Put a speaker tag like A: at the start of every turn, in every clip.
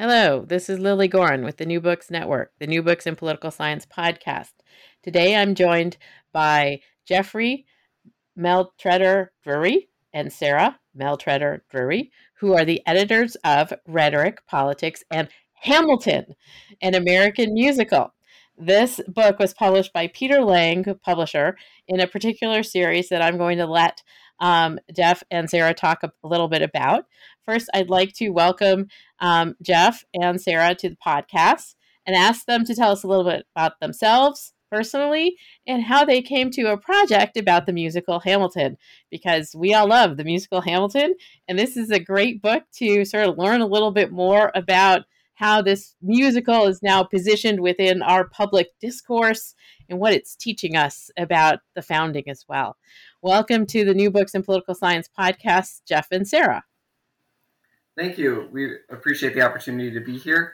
A: Hello, this is Lilly Goren with the New Books Network, the New Books in Political Science podcast. Today I'm joined by Jeffrey Mehltretter Drury and Sarah Mehltretter Drury, who are the editors of Rhetoric, Politics, and Hamilton, an American musical. This book was published by Peter Lang, publisher, in a particular series that I'm going to let um, Jeff and Sarah talk a little bit about. First, I'd like to welcome um, Jeff and Sarah to the podcast and ask them to tell us a little bit about themselves personally and how they came to a project about the musical Hamilton because we all love the musical Hamilton and this is a great book to sort of learn a little bit more about how this musical is now positioned within our public discourse and what it's teaching us about the founding as well. Welcome to the New Books in Political Science podcast, Jeff and Sarah.
B: Thank you. We appreciate the opportunity to be here.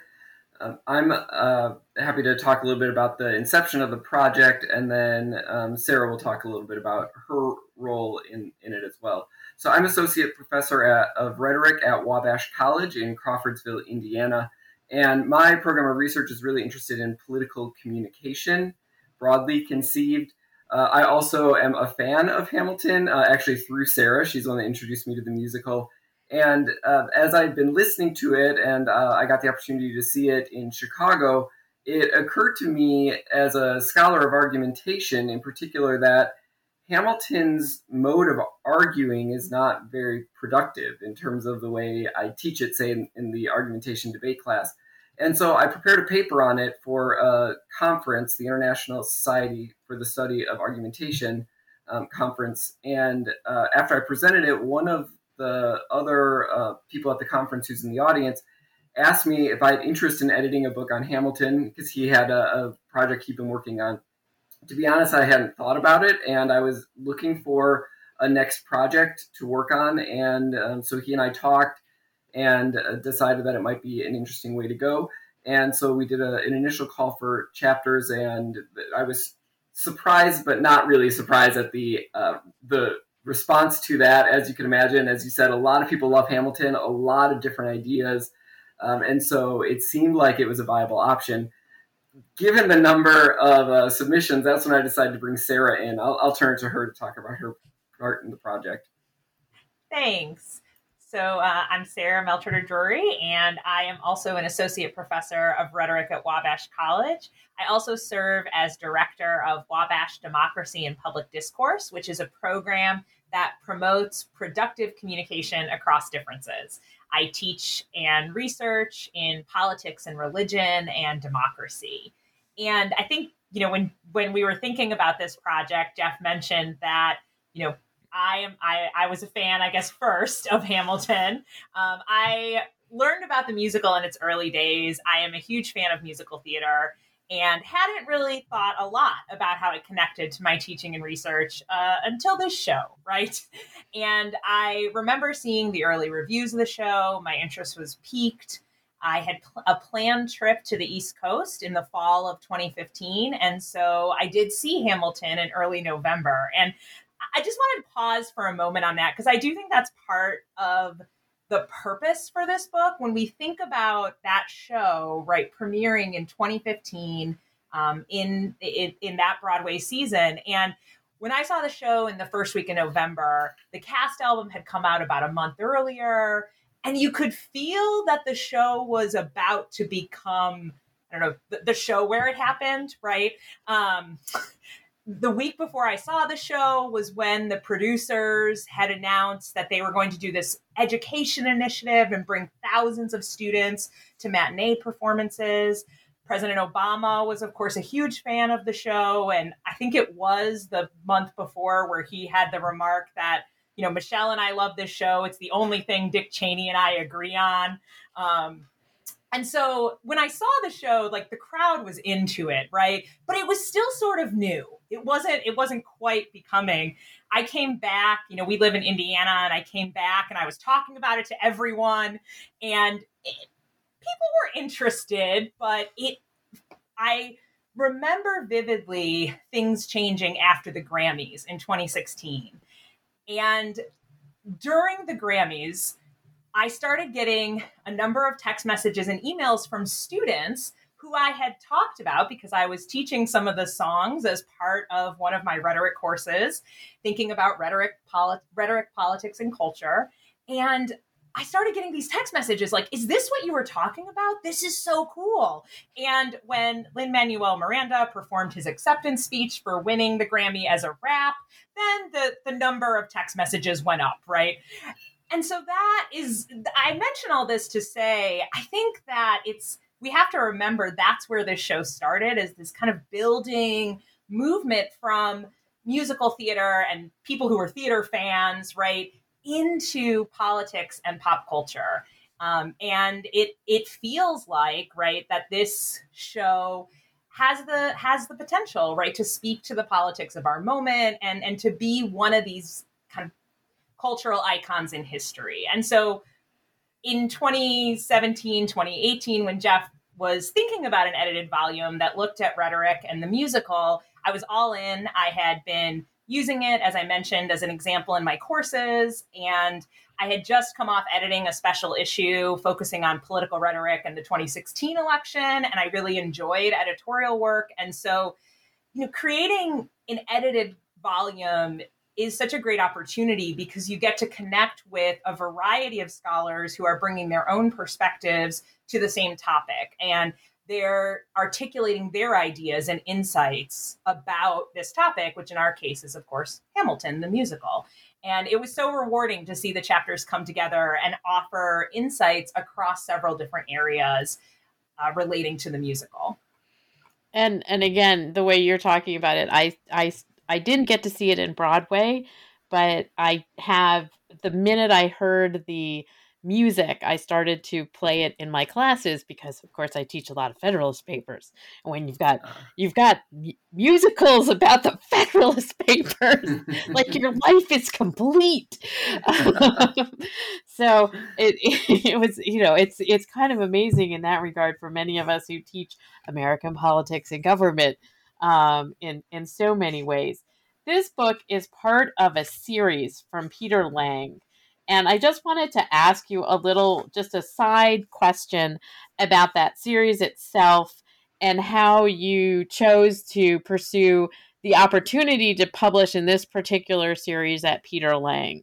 B: Um, I'm uh, happy to talk a little bit about the inception of the project, and then um, Sarah will talk a little bit about her role in, in it as well. So, I'm associate professor at, of rhetoric at Wabash College in Crawfordsville, Indiana, and my program of research is really interested in political communication, broadly conceived. Uh, I also am a fan of Hamilton, uh, actually through Sarah. She's the one that introduced me to the musical and uh, as I've been listening to it, and uh, I got the opportunity to see it in Chicago, it occurred to me as a scholar of argumentation, in particular, that Hamilton's mode of arguing is not very productive in terms of the way I teach it, say, in, in the argumentation debate class. And so I prepared a paper on it for a conference, the International Society for the Study of Argumentation um, conference. And uh, after I presented it, one of the other uh, people at the conference who's in the audience asked me if I had interest in editing a book on Hamilton because he had a, a, project he'd been working on. To be honest, I hadn't thought about it, and I was looking for a next project to work on. And um, so he and I talked and uh, decided that it might be an interesting way to go. And so we did a, an initial call for chapters, and I was surprised, but not really surprised at the uh, the response to that, as you can imagine, as you said, a lot of people love Hamilton, a lot of different ideas. Um, and so it seemed like it was a viable option. Given the number of uh, submissions, that's when I decided to bring Sarah in. I'll, I'll turn to her to talk about her part in the project.
C: Thanks. So uh, I'm Sarah Mehltretter Drury, and I am also an associate professor of rhetoric at Wabash College. I also serve as director of Wabash Democracy and Public Discourse, which is a program that promotes productive communication across differences. I teach and research in politics and religion and democracy. And I think, you know, when when we were thinking about this project, Jeff mentioned that, you know, I am I, I was a fan, I guess, first of Hamilton. Um, I learned about the musical in its early days. I am a huge fan of musical theater and hadn't really thought a lot about how it connected to my teaching and research uh, until this show, right? And I remember seeing the early reviews of the show. My interest was piqued. I had pl- a planned trip to the East Coast in the fall of 2015. And so I did see Hamilton in early November. And I just wanted to pause for a moment on that because I do think that's part of the purpose for this book when we think about that show right premiering in 2015 um, in, in in that broadway season and when i saw the show in the first week in november the cast album had come out about a month earlier and you could feel that the show was about to become i don't know the, the show where it happened right? Um, the week before I saw the show was when the producers had announced that they were going to do this education initiative and bring thousands of students to matinee performances. President Obama was, of course, a huge fan of the show. And I think it was the month before where he had the remark that you know, Michelle and I love this show. It's the only thing Dick Cheney and I agree on. Um, and so when I saw the show, like the crowd was into it, right? But it was still sort of new. It wasn't it wasn't quite becoming. I came back, you know, we live in Indiana and I came back and I was talking about it to everyone and it, people were interested, but it I remember vividly things changing after the Grammys in 2016. And during the Grammys, I started getting a number of text messages and emails from students who I had talked about because I was teaching some of the songs as part of one of my rhetoric courses, thinking about rhetoric, polit- rhetoric, politics, and culture. And I started getting these text messages like, is this what you were talking about? This is so cool. And when Lin Manuel Miranda performed his acceptance speech for winning the Grammy as a rap, then the, the number of text messages went up, right? And so that is, I mention all this to say, I think that it's, we have to remember that's where this show started is this kind of building movement from musical theater and people who were theater fans, right, into politics and pop culture. Um, and it it feels like right that this show has the has the potential right to speak to the politics of our moment and and to be one of these kind of cultural icons in history. And so in 2017, 2018, when Jeff was thinking about an edited volume that looked at rhetoric and the musical, I was all in. I had been using it, as I mentioned, as an example in my courses. And I had just come off editing a special issue focusing on political rhetoric and the 2016 election. And I really enjoyed editorial work. And so, you know, creating an edited volume is such a great opportunity because you get to connect with a variety of scholars who are bringing their own perspectives to the same topic. And they're articulating their ideas and insights about this topic, which in our case is, of course, Hamilton, the musical. And it was so rewarding to see the chapters come together and offer insights across several different areas uh, relating to the musical.
A: And and again, the way you're talking about it, I I I didn't get to see it in Broadway, but I have the minute I heard the music, I started to play it in my classes because, of course, I teach a lot of Federalist papers. And when you've got uh-huh. you've got musicals about the Federalist papers, like your life is complete. so it, it was, you know, it's it's kind of amazing in that regard for many of us who teach American politics and government um, in in so many ways. This book is part of a series from Peter Lang and I just wanted to ask you a little, just a side question about that series itself and how you chose to pursue the opportunity to publish in this particular series at Peter Lang.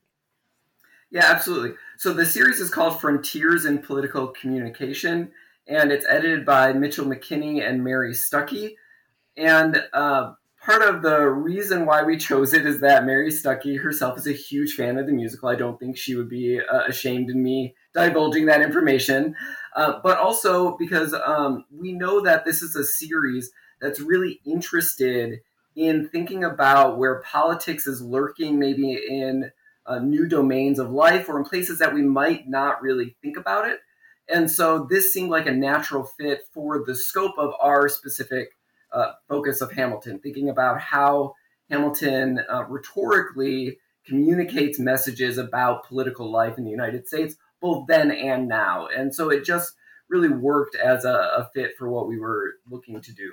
B: Yeah, absolutely. So the series is called Frontiers in Political Communication, and it's edited by Mitchell McKinney and Mary Stuckey. And uh, part of the reason why we chose it is that Mary Stuckey herself is a huge fan of the musical. I don't think she would be uh, ashamed in me divulging that information, uh, but also because um, we know that this is a series that's really interested in thinking about where politics is lurking, maybe in uh, new domains of life or in places that we might not really think about it. And so this seemed like a natural fit for the scope of our specific uh, focus of Hamilton, thinking about how Hamilton uh, rhetorically communicates messages about political life in the United States, both then and now. And so it just really worked as a, a fit for what we were looking to do.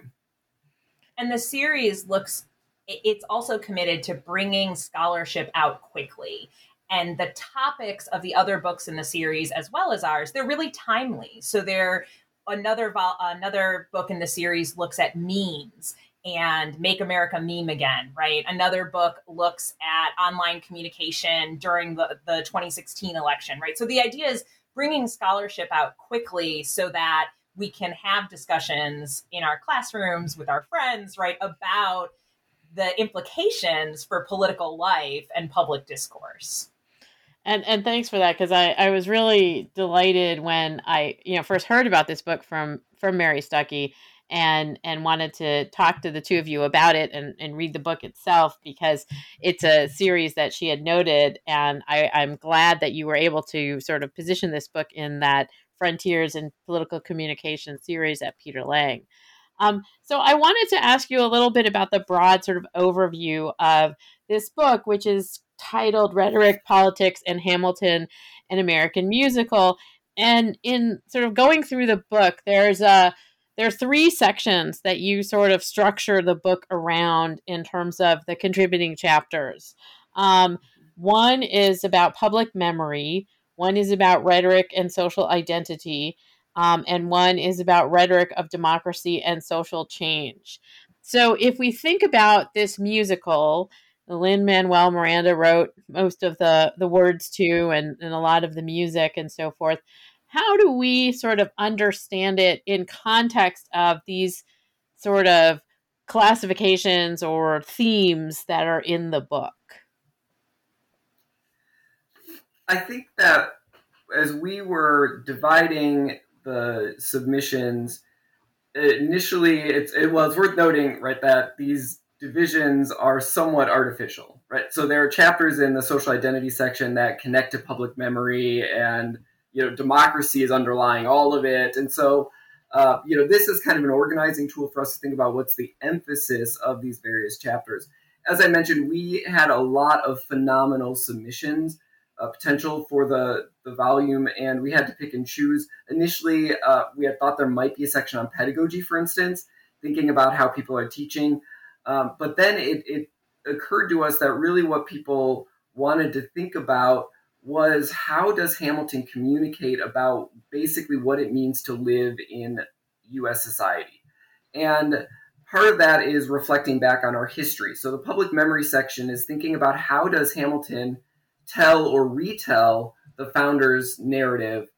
C: And the series looks, it's also committed to bringing scholarship out quickly and the topics of the other books in the series as well as ours they're really timely so they're another vol- another book in the series looks at memes and make America meme again, right? Another book looks at online communication during the, the 2016 election, right? So the idea is bringing scholarship out quickly so that we can have discussions in our classrooms with our friends, right, about the implications for political life and public discourse.
A: And and thanks for that because I, I was really delighted when I you know first heard about this book from from Mary Stuckey and and wanted to talk to the two of you about it and, and read the book itself because it's a series that she had noted and I, I'm glad that you were able to sort of position this book in that frontiers in political communication series at Peter Lang. Um, so I wanted to ask you a little bit about the broad sort of overview of this book, which is titled Rhetoric, Politics, and Hamilton, an American Musical. And in sort of going through the book, there's a there are three sections that you sort of structure the book around in terms of the contributing chapters. Um, one is about public memory, one is about rhetoric and social identity, um, and one is about rhetoric of democracy and social change. So, if we think about this musical, Lin Manuel Miranda wrote most of the, the words to and, and a lot of the music and so forth how do we sort of understand it in context of these sort of classifications or themes that are in the book?
B: I think that as we were dividing the submissions, initially it's it was worth noting, right, that these divisions are somewhat artificial, right? So there are chapters in the social identity section that connect to public memory and you know democracy is underlying all of it. And so uh, you know this is kind of an organizing tool for us to think about what's the emphasis of these various chapters. As i mentioned we had a lot of phenomenal submissions uh, potential for the the volume and we had to pick and choose. Initially uh, we had thought there might be a section on pedagogy for instance thinking about how people are teaching um, but then it, it occurred to us that really what people wanted to think about was how does Hamilton communicate about basically what it means to live in US society? And part of that is reflecting back on our history. So the public memory section is thinking about how does Hamilton tell or retell the founder's narrative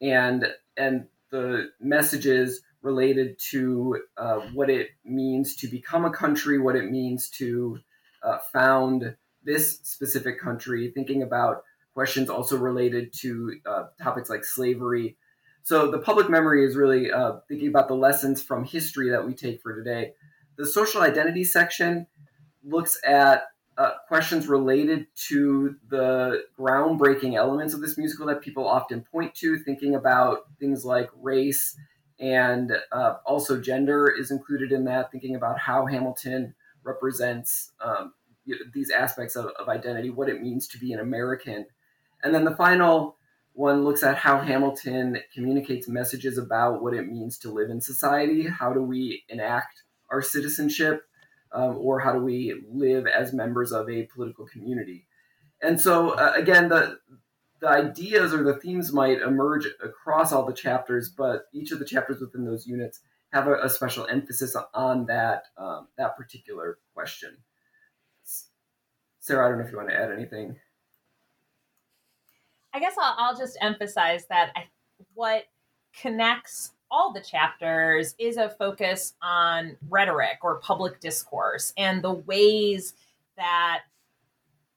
B: and and the messages related to uh, what it means to become a country, what it means to uh, found this specific country, thinking about questions also related to uh, topics like slavery. So the public memory is really uh, thinking about the lessons from history that we take for today. The social identity section looks at uh, questions related to the groundbreaking elements of this musical that people often point to, thinking about things like race and uh, also gender is included in that, thinking about how Hamilton represents um, these aspects of, of identity, what it means to be an American and then the final one looks at how Hamilton communicates messages about what it means to live in society. How do we enact our citizenship, um, or how do we live as members of a political community? And so, uh, again, the the ideas or the themes might emerge across all the chapters, but each of the chapters within those units have a, a special emphasis on that um, that particular question. Sarah, I don't know if you want to add anything.
C: I guess I'll, I'll just emphasize that I, what connects all the chapters is a focus on rhetoric or public discourse and the ways that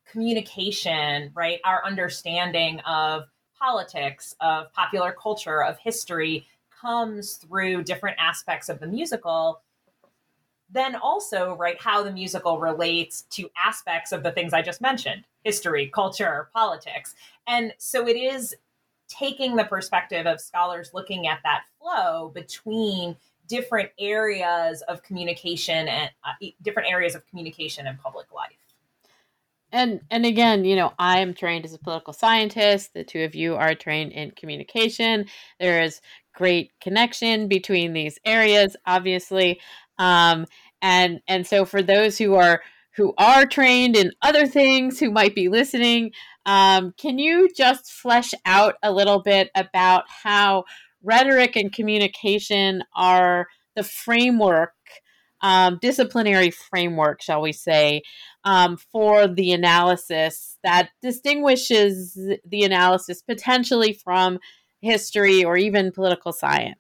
C: communication, right, our understanding of politics, of popular culture, of history comes through different aspects of the musical. Then also right how the musical relates to aspects of the things i just mentioned history culture politics. And so it is taking the perspective of scholars looking at that flow between different areas of communication and uh, different areas of communication and public life
A: and and again you know i am trained as a political scientist. The two of you are trained in communication. There is great connection between these areas obviously. Um, and and so for those who are who are trained in other things who might be listening um, can you just flesh out a little bit about how rhetoric and communication are the framework um, disciplinary framework shall we say um, for the analysis that distinguishes the analysis potentially from history or even political science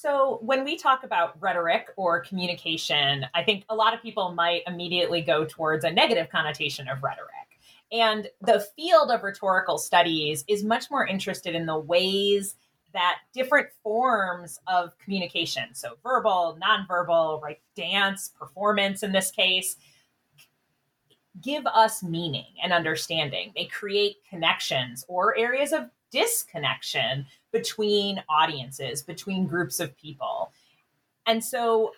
C: So, when we talk about rhetoric or communication, I think a lot of people might immediately go towards a negative connotation of rhetoric. And the field of rhetorical studies is much more interested in the ways that different forms of communication, so verbal, nonverbal, right, dance, performance in this case, give us meaning and understanding. They create connections or areas of disconnection between audiences, between groups of people. And so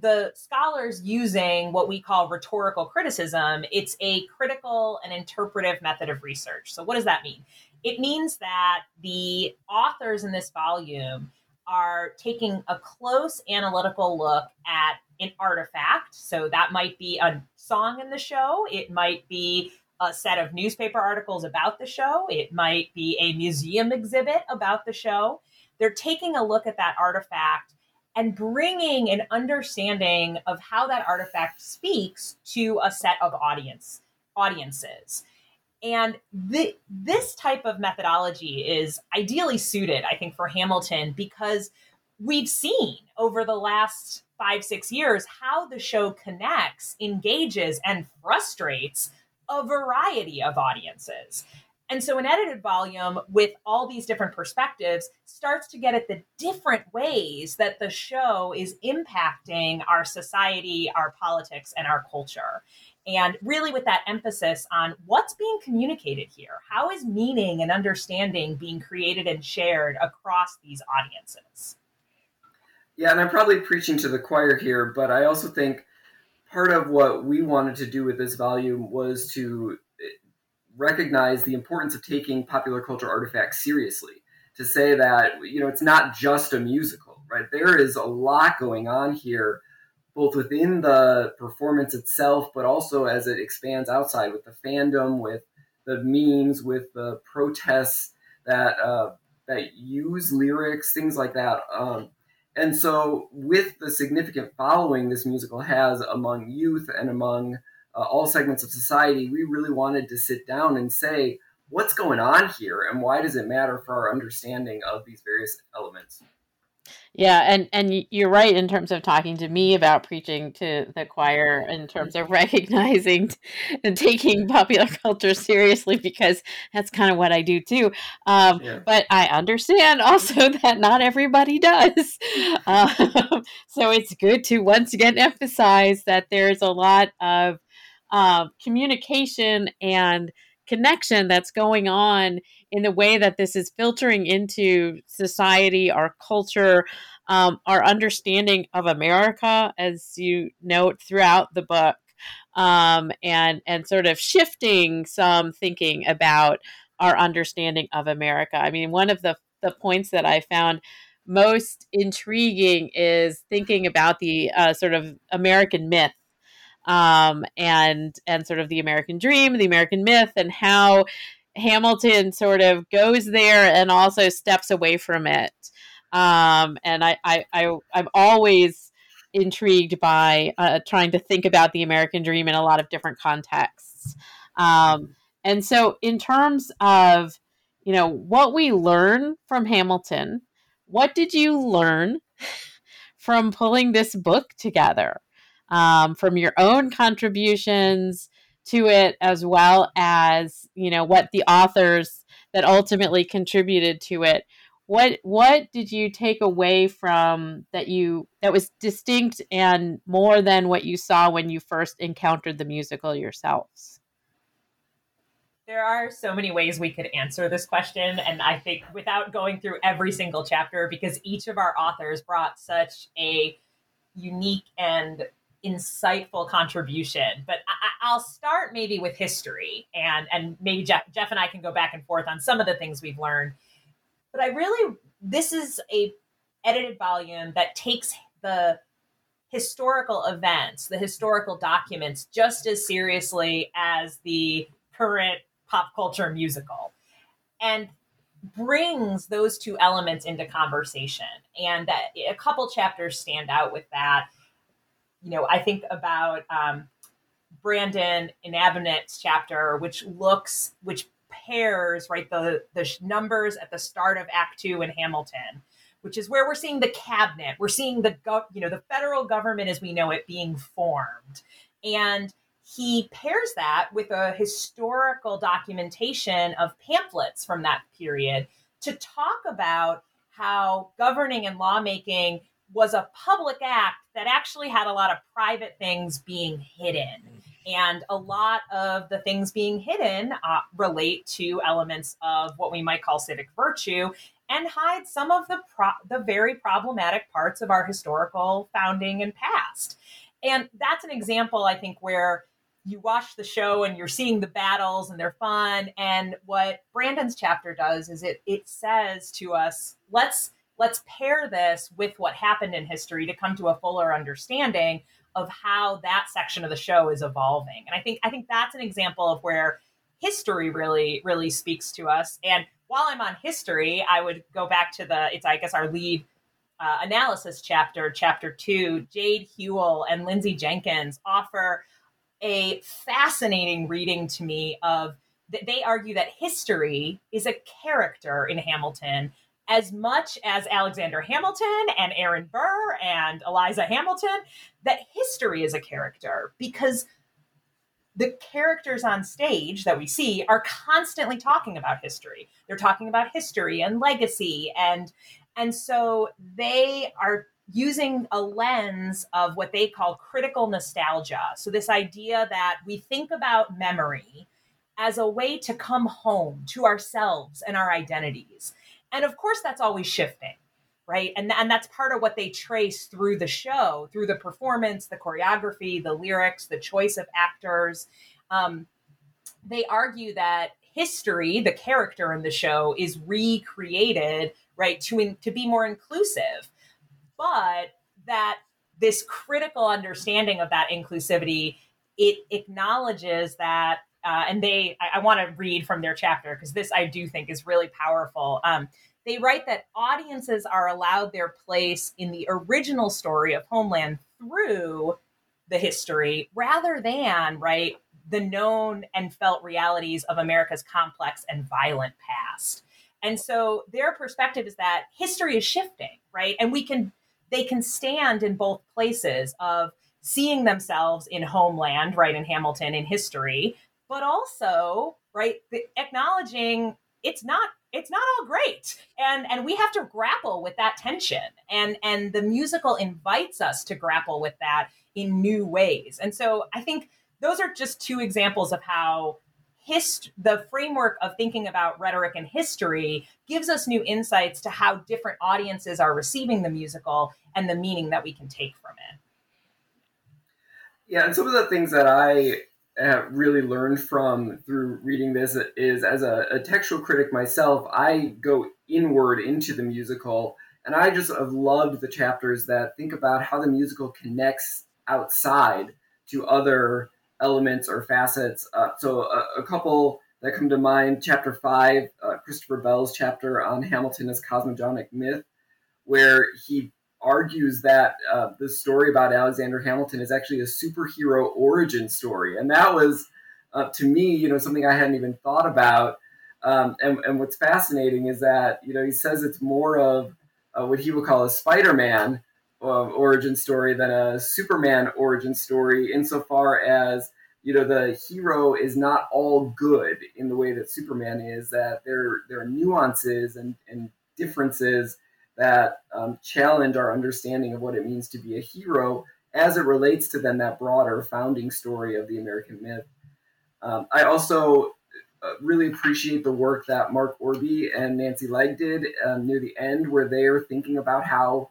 C: the scholars using what we call rhetorical criticism, it's a critical and interpretive method of research. So, what does that mean? It means that the authors in this volume are taking a close analytical look at an artifact. So, that might be a song in the show, it might be a set of newspaper articles about the show, it might be a museum exhibit about the show. They're taking a look at that artifact and bringing an understanding of how that artifact speaks to a set of audience audiences. And this type of methodology is ideally suited, I think, for Hamilton because we've seen over the last five, six years how the show connects, engages, and frustrates a variety of audiences. And so an edited volume with all these different perspectives starts to get at the different ways that the show is impacting our society, our politics, and our culture. And really, with that emphasis on what's being communicated here, how is meaning and understanding being created and shared across these audiences?
B: Yeah, and I'm probably preaching to the choir here, but I also think part of what we wanted to do with this volume was to eh, recognize the importance of taking popular culture artifacts seriously. To say that you know it's not just a musical, right? There is a lot going on here, both within the performance itself, but also as it expands outside with the fandom, with the memes, with the protests that uh, that use lyrics, things like that. Um, and so, with the significant following this musical has among youth and among uh, all segments of society, we really wanted to sit down and say, what's going on here and why does it matter for our understanding of these various elements?
A: Yeah, and and you're right in terms of talking to me about preaching to the choir in terms of recognizing and taking popular culture seriously because that's kind of what I do too. Um, yeah. But I understand also that not everybody does. Um, so it's good to once again emphasize that there's a lot of uh, communication and connection that's going on in the way that this is filtering into society, our culture, um, our understanding of America, as you note throughout the book, um, and and sort of shifting some thinking about our understanding of America. I mean, one of the the points that I found most intriguing is thinking about the uh, sort of American myth um, and and sort of the American dream, the American myth, and how Hamilton sort of goes there and also steps away from it. Um, and I, I, I, I'm always intrigued by uh, trying to think about the American dream in a lot of different contexts. Um, and so, in terms of you know what we learn from Hamilton, what did you learn from pulling this book together? Um, from your own contributions to it, as well as you know what the authors that ultimately contributed to it. What what did you take away from that you that was distinct and more than what you saw when you first encountered the musical yourselves?
C: There are so many ways we could answer this question. And I think without going through every single chapter, because each of our authors brought such a unique and insightful contribution. But I, will start maybe with history, and and maybe Jeff, Jeff and I can go back and forth on some of the things we've learned. But I really, this is a edited volume that takes the historical events, the historical documents, just as seriously as the current pop culture musical, and brings those two elements into conversation. And that a couple chapters stand out with that you know, I think about um, Brandon Inabinet's chapter, which looks, which pairs right the the numbers at the start of Act Two in Hamilton, which is where we're seeing the cabinet, we're seeing the gov, you know the federal government as we know it being formed, and he pairs that with a historical documentation of pamphlets from that period to talk about how governing and lawmaking was a public act that actually had a lot of private things being hidden. And a lot of the things being hidden uh, relate to elements of what we might call civic virtue and hide some of the pro- the very problematic parts of our historical founding and past. And that's an example, I think, where you watch the show and you're seeing the battles and they're fun. And what Brandon's chapter does is it it says to us, let's let's pair this with what happened in history to come to a fuller understanding of how that section of the show is evolving. And I think I think that's an example of where history really really speaks to us. And while I'm on history, I would go back to the it's I guess our lead uh, analysis chapter, chapter two. Jade Huell and Lindsay Jenkins offer a fascinating reading to me of that they argue that history is a character in Hamilton as much as Alexander Hamilton and Aaron Burr and Eliza Hamilton, that history is a character because the characters on stage that we see are constantly talking about history. They're talking about history and legacy and and so they are using a lens of what they call critical nostalgia. So this idea that we think about memory as a way to come home to ourselves and our identities. And of course, that's always shifting, right? And, and that's part of what they trace through the show, through the performance, the choreography, the lyrics, the choice of actors. Um, they argue that history, the character in the show, is recreated, right, to, in, to be more inclusive. But that this critical understanding of that inclusivity, it acknowledges that uh, and they I, I want to read from their chapter because this I do think is really powerful. Um, they write that audiences are allowed their place in the original story of Homeland through the history rather than right the known and felt realities of America's complex and violent past. And so their perspective is that history is shifting, right? And we can they can stand in both places of seeing themselves in homeland, right, in Hamilton in history, but also right acknowledging it's not it's not all great. And and we have to grapple with that tension. And and the musical invites us to grapple with that in new ways. And so i think those are just two examples of how hist- the framework of thinking about rhetoric and history gives us new insights to how different audiences are receiving the musical and the meaning that we can take from it.
B: Yeah and some of the things that i really learned from through reading this is as a, a, textual critic myself, I go inward into the musical, and I just have loved the chapters that think about how the musical connects outside to other elements or facets. Uh, so, a, a, couple that come to mind chapter five, uh, Christopher Bell's chapter on Hamilton as cosmogonic myth, where he argues that uh, the story about Alexander Hamilton is actually a superhero origin story, and that was uh, to me, you know, something I hadn't even thought about. Um, and, and, what's fascinating is that you know he says it's more of uh, what he would call a Spider-Man uh, origin story than a Superman origin story, insofar as you know the hero is not all good in the way that Superman is. That there there are nuances and, and differences that um, challenge our understanding of what it means to be a hero as it relates to then that broader founding story of the American myth. Um, I also uh, really appreciate the work that Mark Orbe and Nancy Legge did um, near the end, where they are thinking about how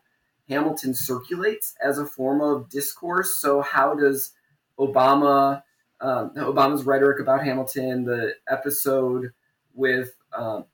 B: Hamilton circulates as a form of discourse. So, how does Obama, um, Obama's rhetoric about Hamilton, the episode with um,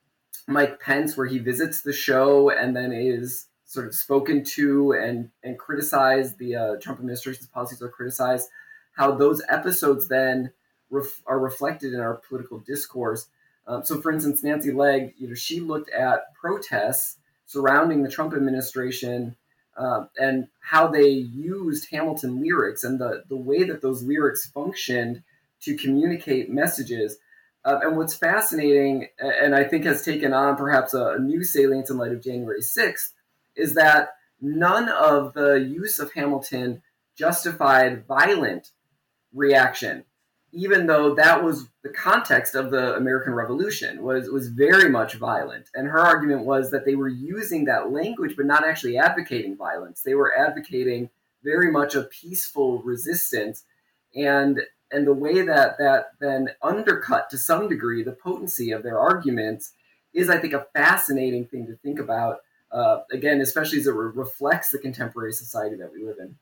B: Mike Pence, where he visits the show and then is sort of spoken to and and criticized. The uh, Trump administration's policies are criticized. How those episodes then ref- are reflected in our political discourse. Um, so, for instance, Nancy Legge, you know, she looked at protests surrounding the Trump administration uh, and how they used Hamilton lyrics and the the way that those lyrics functioned to communicate messages. Uh, and what's fascinating, and I think has taken on perhaps a, a new salience in light of January 6th, is that none of the use of Hamilton justified violent reaction even though that was the context of the American Revolution was was very much violent. And her argument was that they were using that language but not actually advocating violence. They were advocating very much a peaceful resistance and and the way that that then undercut to some degree the potency of their arguments is I think a fascinating thing to think about uh, again especially as it re- reflects the contemporary society that we live in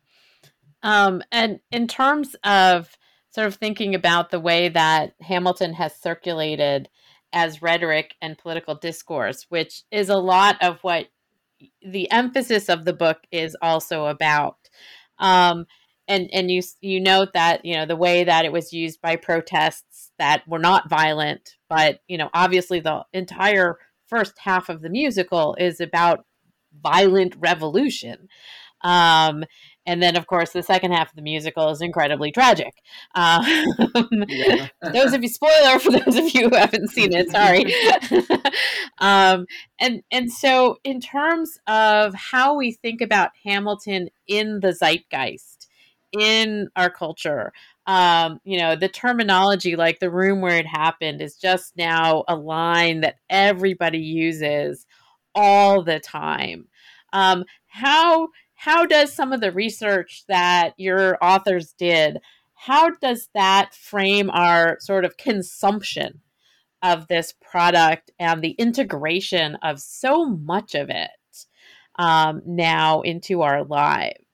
A: um, and in terms of sort of thinking about the way that Hamilton has circulated as rhetoric and political discourse, which is a lot of what the emphasis of the book is also about. Um, and and you you note that you know the way that it was used by protests that were not violent, but you know obviously the entire first half of the musical is about violent revolution. Um, and then, of course, the second half of the musical is incredibly tragic. Um, yeah. those of you, spoiler for those of you who haven't seen it, sorry. um, and and so, in terms of how we think about Hamilton in the zeitgeist, in our culture, um, you know, the terminology like the room where it happened is just now a line that everybody uses all the time. Um, how how does some of the research that your authors did how does that frame our sort of consumption of this product and the integration of so much of it um, now into our lives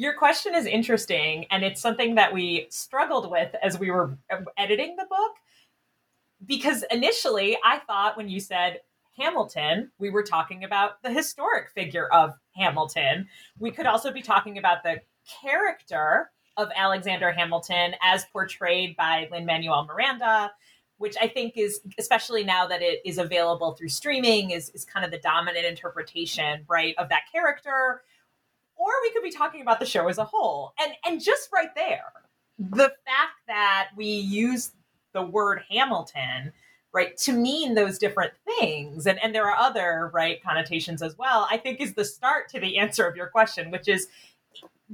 C: your question is interesting and it's something that we struggled with as we were editing the book because initially i thought when you said Hamilton, we were talking about the historic figure of Hamilton. We could also be talking about the character of Alexander Hamilton as portrayed by Lin Manuel Miranda, which I think is, especially now that it is available through streaming, is, is kind of the dominant interpretation, right, of that character. Or we could be talking about the show as a whole. And and just right there, the fact that we use the word Hamilton right to mean those different things and and there are other right connotations as well i think is the start to the answer of your question which is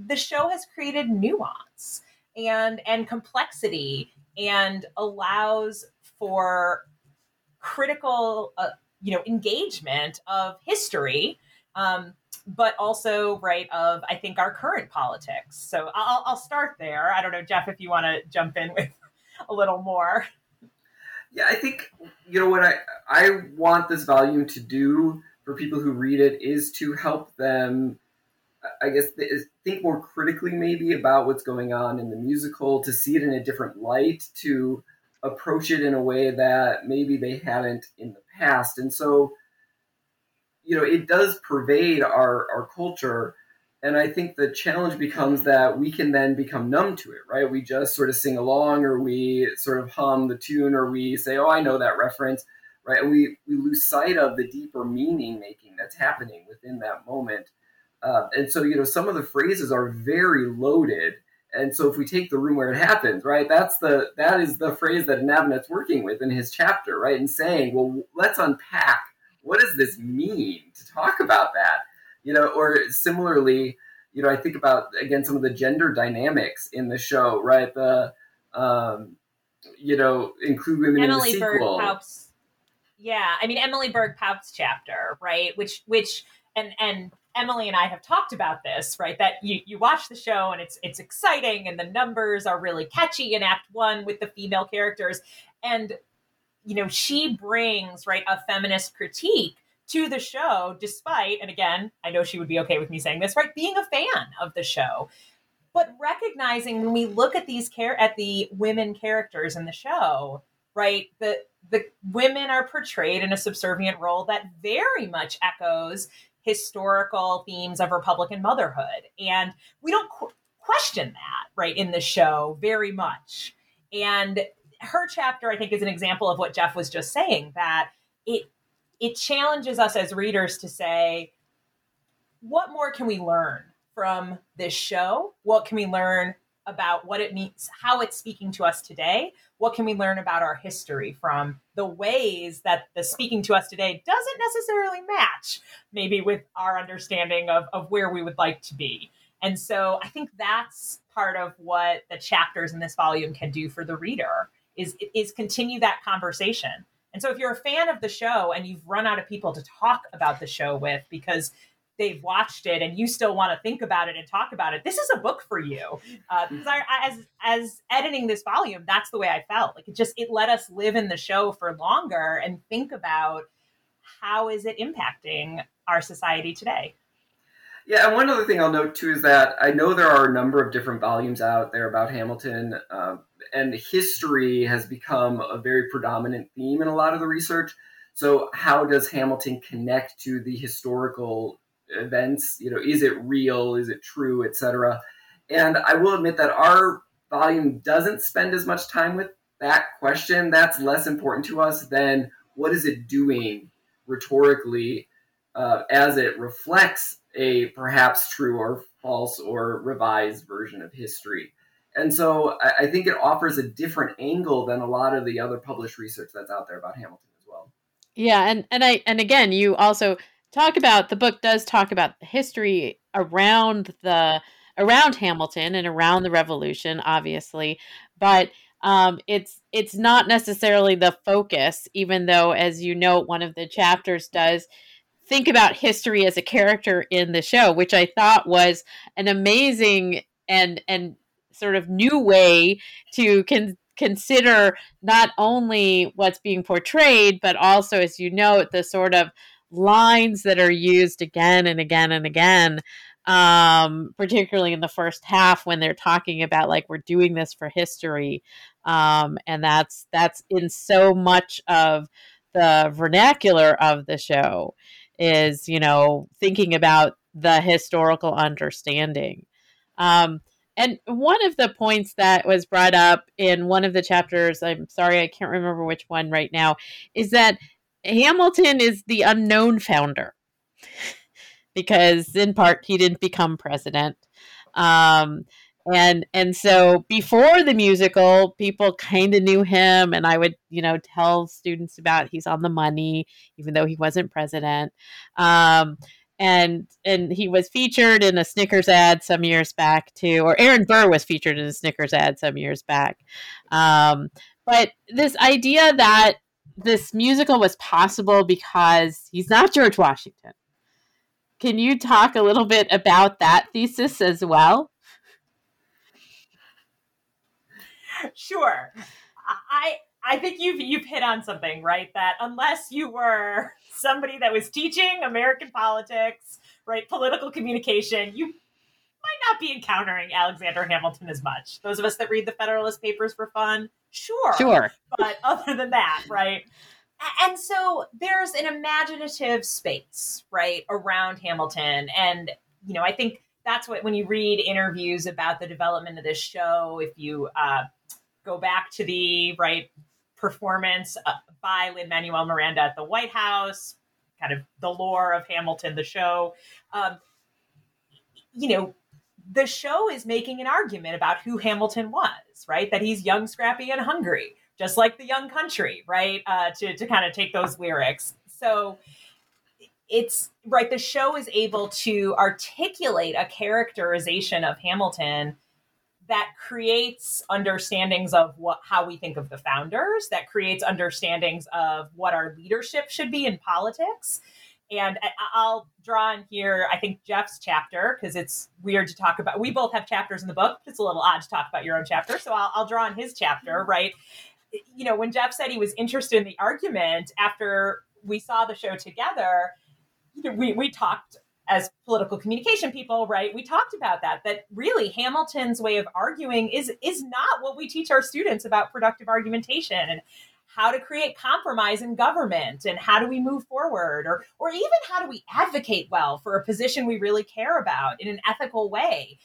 C: the show has created nuance and and complexity and allows for critical uh, you know engagement of history um, but also right of i think our current politics. So i'll, I'll start there. I don't know jeff if you want to jump in with a little more.
B: Yeah, I think you know what I I want this volume to do for people who read it is to help them I guess think more critically maybe about what's going on in the musical, to see it in a different light, to approach it in a way that maybe they hadn't in the past. And so, you know, it does pervade our, our culture and I think the challenge becomes that we can then become numb to it, right? We just sort of sing along or we sort of hum the tune or we say, oh, I know that reference, right? And we, we lose sight of the deeper meaning making that's happening within that moment. Uh, and so, you know, some of the phrases are very loaded. And so if we take the room where it happens, right, that's the, that is the phrase that Inabinet's working with in his chapter, right? And saying, well, let's unpack what does this mean to talk about that? you know, or similarly, you know, I think about again some of the gender dynamics in the show, right? The um, you know, include women Emily in the sequel.
C: Yeah, I mean Emily Berg Paup's chapter, right? Which which and and Emily and I have talked about this, right? That you you watch the show and it's it's exciting and the numbers are really catchy in Act One with the female characters, and you know she brings right a feminist critique to the show, despite, and again, I know she would be okay with me saying this, right, being a fan of the show. But recognizing when we look at these care at the women characters in the show, right, the the women are portrayed in a subservient role that very much echoes historical themes of Republican motherhood. And we don't qu- question that, right, in the show very much. And her chapter, I think, is an example of what Jeff was just saying that it it challenges us as readers to say, what more can we learn from this show? What can we learn about what it means, how it's speaking to us today? What can we learn about our history from the ways that the speaking to us today doesn't necessarily match maybe with our understanding of, of where we would like to be? And so I think that's part of what the chapters in this volume can do for the reader is is continue that conversation. And so if you're a fan of the show and you've run out of people to talk about the show with because they've watched it and you still want to think about it and talk about it, this is a book for you. Uh, because I, as as editing this volume, that's the way I felt. Like it just it let us live in the show for longer and think about how is it impacting our society today.
B: Yeah, and one other thing I'll note too is that I know there are a number of different volumes out there about Hamilton, uh, and history has become a very predominant theme in a lot of the research. So, how does Hamilton connect to the historical events? You know, is it real? Is it true, etc. And I will admit that our volume doesn't spend as much time with that question. That's less important to us than what is it doing rhetorically uh, as it reflects a perhaps true or false or revised version of history. And so I, I think it offers a different angle than a lot of the other published research that's out there about Hamilton as well.
A: Yeah, and and I and again, you also talk about the book does talk about the history around the around Hamilton and around the Revolution, obviously, but um, it's it's not necessarily the focus, even though, as you note, one of the chapters does think about history as a character in the show, which I thought was an amazing and and sort of new way to con- consider not only what's being portrayed, but also, as you note, the sort of lines that are used again and again and again um, particularly in the first half when they're talking about like we're doing this for history, um, and that's that's in so much of the vernacular of the show is you know thinking about the historical understanding. Um, and one of the points that was brought up in one of the chapters, I'm sorry, I can't remember which one right now, is that Hamilton is the unknown founder because in part he didn't become president. Um, and and so before the musical, people kind of knew him, and I would you know tell students about he's on the money, even though he wasn't president. Um, and and he was featured in a Snickers ad some years back too, or Aaron Burr was featured in a Snickers ad some years back. Um, but this idea that this musical was possible because he's not George Washington. Can you talk a little bit about that thesis as well?
C: Sure. I I think you've you've hit on something, right? That unless you were somebody that was teaching American politics, right, political communication, you might not be encountering Alexander Hamilton as much. Those of us that read the Federalist Papers for fun, sure.
A: Sure.
C: But other than that, right? And so there's an imaginative space, right, around Hamilton. And, you know, I think that's what, when you read interviews about the development of this show, if you uh, go back to the, right, performance uh, by Lin Manuel Miranda at the White House, kind of the lore of Hamilton, the show, um, you know, the show is making an argument about who Hamilton was, right? That he's young, scrappy, and hungry just like the young country, right? Uh, to to kind of take those lyrics. So it's right. The show is able to articulate a characterization of Hamilton that creates understandings of what how we think of the founders. That creates understandings of what our leadership should be in politics. And I'll draw in here, I think, Jeff's chapter, because it's weird to talk about. We both have chapters in the book. It's a little odd to talk about your own chapter. So I'll, I'll draw on his chapter, mm-hmm. right? you know, when Jeff said he was interested in the argument after we saw the show together, you know, we, we talked as political communication people, right? We talked about that, that really Hamilton's way of arguing is, is not what we teach our students about productive argumentation and how to create compromise in government and how do we move forward or, or even how do we advocate well for a position we really care about in an ethical way.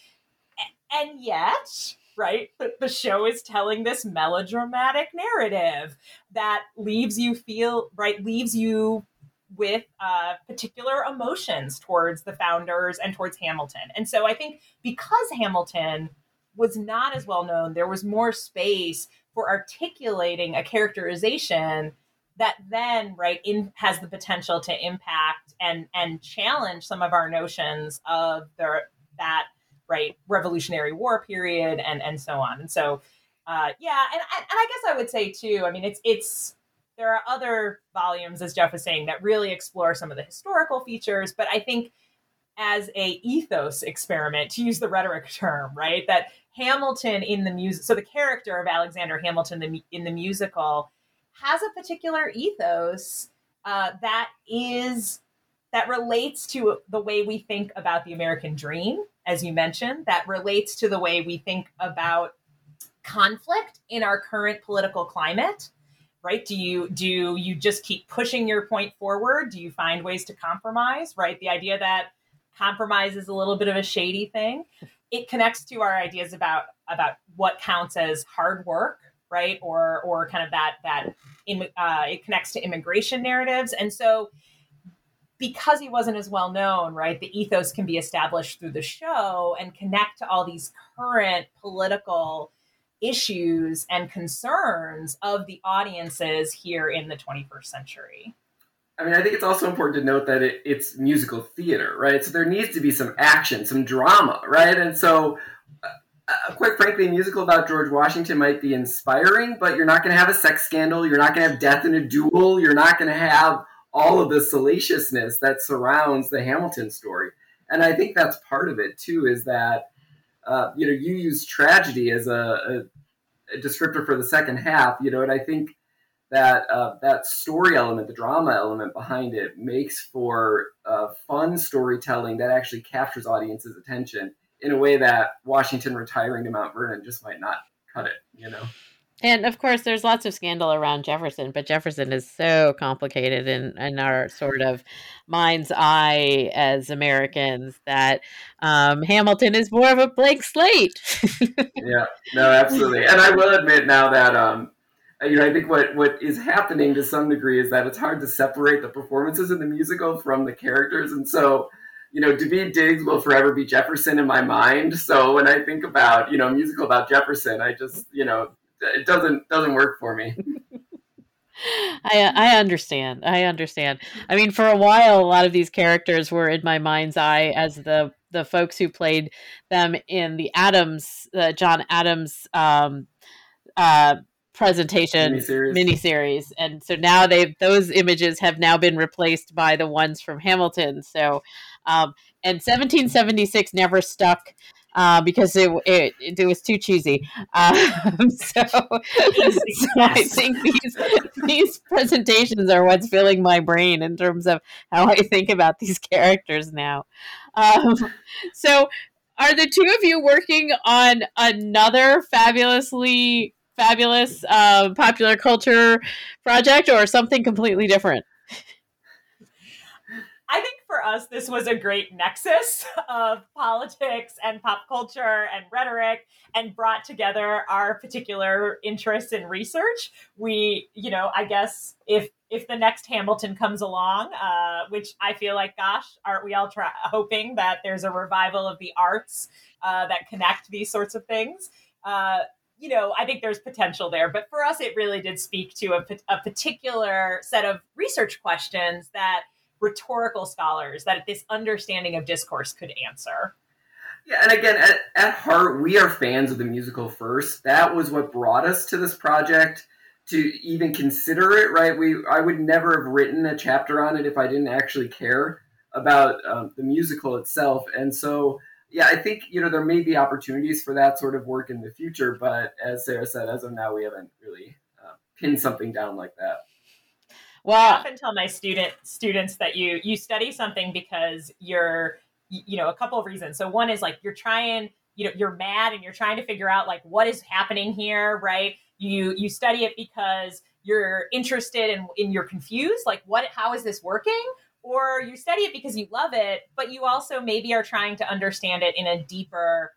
C: And yet, right? The, show is telling this melodramatic narrative that leaves you feel, right, leaves you with uh, particular emotions towards the founders and towards Hamilton. And so I think because Hamilton was not as well known, there was more space for articulating a characterization that then right in has the potential to impact and and challenge some of our notions of the that right Revolutionary War period and and so on. And so uh, yeah, and and I guess I would say too. I mean, it's it's there are other volumes, as Jeff was saying, that really explore some of the historical features, but I think as a ethos experiment to use the rhetoric term right that hamilton in the music so the character of alexander hamilton in the musical has a particular ethos uh, that is that relates to the way we think about the american dream as you mentioned that relates to the way we think about conflict in our current political climate right do you do you just keep pushing your point forward do you find ways to compromise right the idea that compromise is a little bit of a shady thing. It connects to our ideas about about what counts as hard work, right? Or or kind of that that in, uh, it connects to immigration narratives, and so because he wasn't as well known, right? The ethos can be established through the show and connect to all these current political issues and concerns of the audiences here in the 21st century.
B: I mean, I think it's also important to note that it, it's musical theater, right? So there needs to be some action, some drama, right? And so, uh, uh quite frankly, a musical about George Washington might be inspiring, but you're not going to have a sex scandal. You're not going to have death in a duel. You're not going to have all of the salaciousness that surrounds the Hamilton story. And I think that's part of it too. Is that uh, you know you use tragedy as a, a, a descriptor for the second half, you know, and I think that uh, that story element, the drama element behind it, makes for uh, fun storytelling that actually captures audiences' attention in a way that Washington retiring to Mount Vernon just might not cut it. You know.
A: And of course, there's lots of scandal around Jefferson, but Jefferson is so complicated in, in our sort of mind's eye as Americans that um, Hamilton is more of a blank slate.
B: yeah, no, absolutely. And I will admit now that um, you know, I think what what is happening to some degree is that it's hard to separate the performances in the musical from the characters, and so you know, Daveed Diggs will forever be Jefferson in my mind. So when I think about you know a musical about Jefferson, I just you know it doesn't doesn't work for me.
A: I I understand. I understand. I mean, for a while, a lot of these characters were in my mind's eye as the the folks who played them in the Adams, uh, John Adams um, uh, presentation miniseries. miniseries. and so now they those images have now been replaced by the ones from Hamilton. So, um, and 1776 never stuck. Uh, because it, it it was too cheesy. Um, so, so I think these these presentations are what's filling my brain in terms of how I think about these characters now. Um, so, are the two of you working on another fabulously fabulous uh, popular culture project or something completely different?
C: I think for us, this was a great nexus of politics and pop culture and rhetoric and brought together our particular interests in research. We, you know, I guess if if the next Hamilton comes along, uh, which I feel like, gosh, aren't we all try- hoping that there's a revival of the arts uh, that connect these sorts of things? Uh, you know, I think there's potential there. But for us, it really did speak to a, a particular set of research questions that rhetorical scholars, that this understanding of discourse could answer.
B: Yeah, and again, at, at heart, we are fans of the musical first. That was what brought us to this project to even consider it, right? We I would never have written a chapter on it if I didn't actually care about um, the musical itself. And so yeah, I think you know there may be opportunities for that sort of work in the future, but as Sarah said, as of now, we haven't really uh, pinned something down like that.
C: Well, I often tell my student students that you you study something because you're you know a couple of reasons. So one is like you're trying you know you're mad and you're trying to figure out like what is happening here, right? You you study it because you're interested and in, in you're confused like what how is this working or you study it because you love it, but you also maybe are trying to understand it in a deeper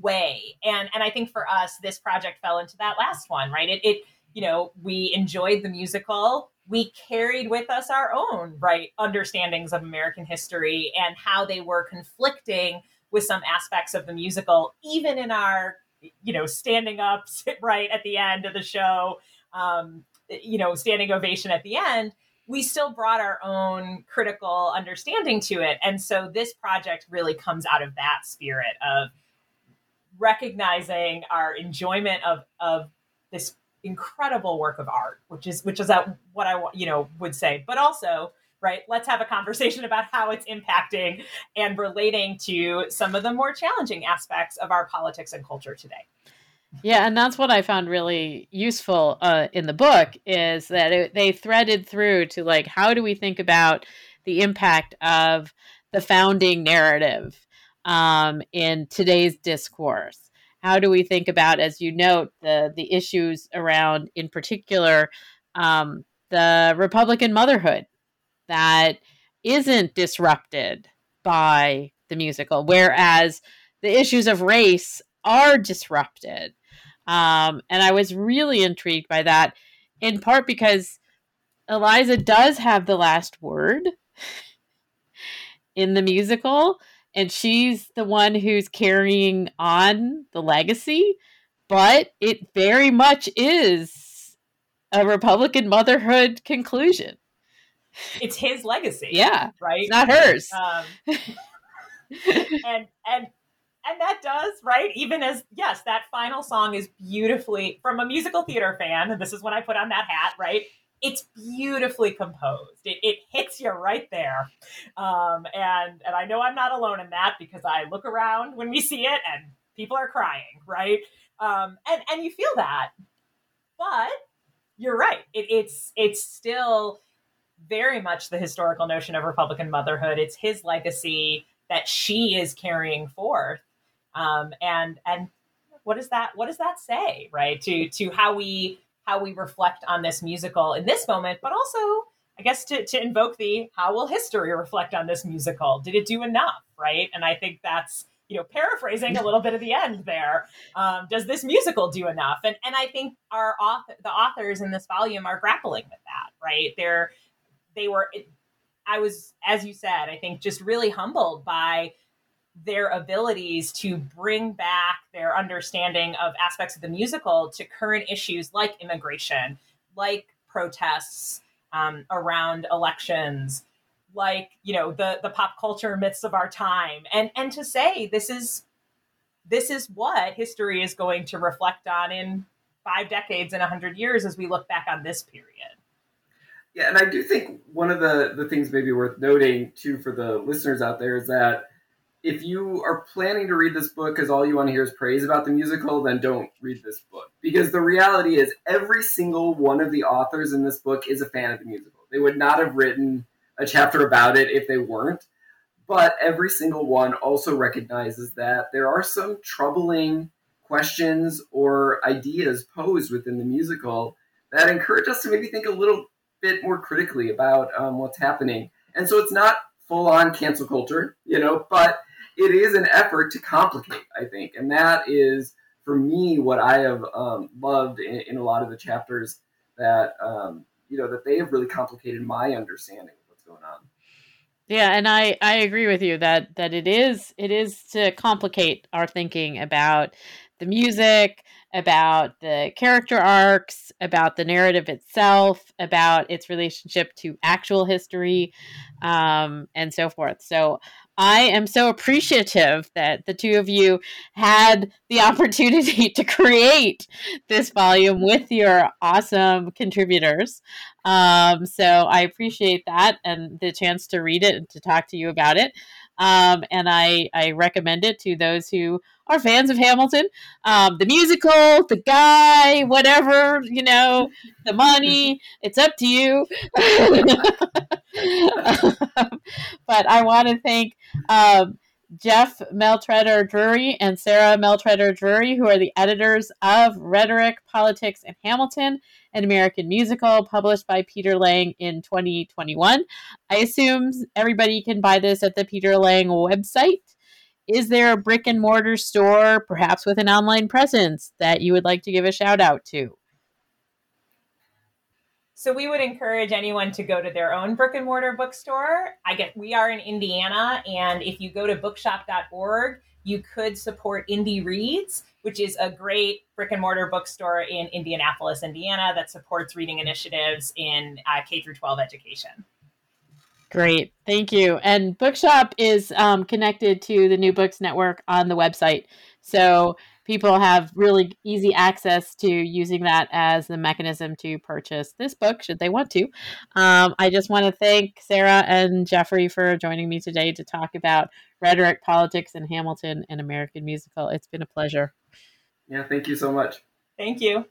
C: way. And and I think for us, this project fell into that last one, right? It it you know we enjoyed the musical. We carried with us our own right understandings of American history and how they were conflicting with some aspects of the musical, even in our you know standing up right at the end of the show, um, you know standing ovation at the end we still brought our own critical understanding to it. And so this project really comes out of that spirit of recognizing our enjoyment of of this incredible work of art, which is which is what I you know would say, but also right let's have a conversation about how it's impacting and relating to some of the more challenging aspects of our politics and culture today.
A: Yeah and that's what i found really useful uh, in the book is that it, they threaded through to like how do we think about the impact of the founding narrative um, in today's discourse how do we think about as you note the the issues around in particular um, the republican motherhood that isn't disrupted by the musical whereas the issues of race are disrupted. Um, and i was really intrigued by that in part because eliza does have the last word in the musical and she's the one who's carrying on the legacy but it very much is a republican motherhood conclusion.
C: It's his legacy
A: yeah
C: right?
A: it's not hers.
C: Um, and and and that does right even as yes that final song is beautifully from a musical theater fan and this is when i put on that hat right it's beautifully composed. It, it hits you right there. Um, and, and I know I'm not alone in that because I look around when we see it and people are crying, right? Um, and, and you feel that. But you're right. It, it's, it's still very much the historical notion of Republican motherhood. It's his legacy that she is carrying forth. Um, and, and what does that, what does that say, right? To, to how we, how we reflect on this musical in this moment, but also, I guess, to, to invoke the how will history reflect on this musical? Did it do enough? Right. And I think that's, you know, paraphrasing a little bit of the end there. Um, does this musical do enough? And and I think our author, the authors in this volume are grappling with that, right? They're they were. It, I was, as you said, I think just really humbled by their abilities to bring back their understanding of aspects of the musical to current issues like immigration, like protests um, around elections, like you know the the pop culture myths of our time, and and to say this is this is what history is going to reflect on in five decades and a hundred years as we look back on this period.
B: Yeah, and I do think one of the the things maybe worth noting too for the listeners out there is that if you are planning to read this book because all you want to hear is praise about the musical, then don't read this book. Because the reality is, every single one of the authors in this book is a fan of the musical. They would not have written a chapter about it if they weren't. But every single one also recognizes that there are some troubling questions or ideas posed within the musical that encourage us to maybe think a little bit more critically about um, what's happening. And so it's not full on cancel culture, you know, but it is an effort to complicate, I think, and that is for me what I have um, loved in, in, a lot of the chapters that um, you know that they have really complicated my understanding of what's going on.
A: Yeah, and I I agree with you that that it is it is to complicate our thinking about the music, about the character arcs, about the narrative itself, about its relationship to actual history, um, and so forth. So I am so appreciative that the two of you had the opportunity to create this volume with your awesome contributors. Um, so I appreciate that and the chance to read it and to talk to you about it. Um, and I, I recommend it to those who are fans of Hamilton. Um, the musical, the guy, whatever, you know, the money, it's up to you. but I want to thank um, Jeff Mehltretter Drury and Sarah Mehltretter Drury, who are the editors of Rhetoric, Politics, and Hamilton, an American musical published by Peter Lang in 2021. I assume everybody can buy this at the Peter Lang website. Is there a brick and mortar store, perhaps with an online presence, that you would like to give a shout out to?
C: So we would encourage anyone to go to their own brick and mortar bookstore. I get we are in Indiana, and if you go to bookshop.org, you could support Indy Reads, which is a great brick and mortar bookstore in Indianapolis, Indiana, that supports reading initiatives in uh, K through 12 education.
A: Great, thank you. And Bookshop is um, connected to the New Books Network on the website. So people have really easy access to using that as the mechanism to purchase this book should they want to. Um, I just want to thank Sarah and Jeffrey for joining me today to talk about rhetoric, politics, and Hamilton and American musical. It's been a pleasure.
B: Yeah, thank you so much.
C: Thank you.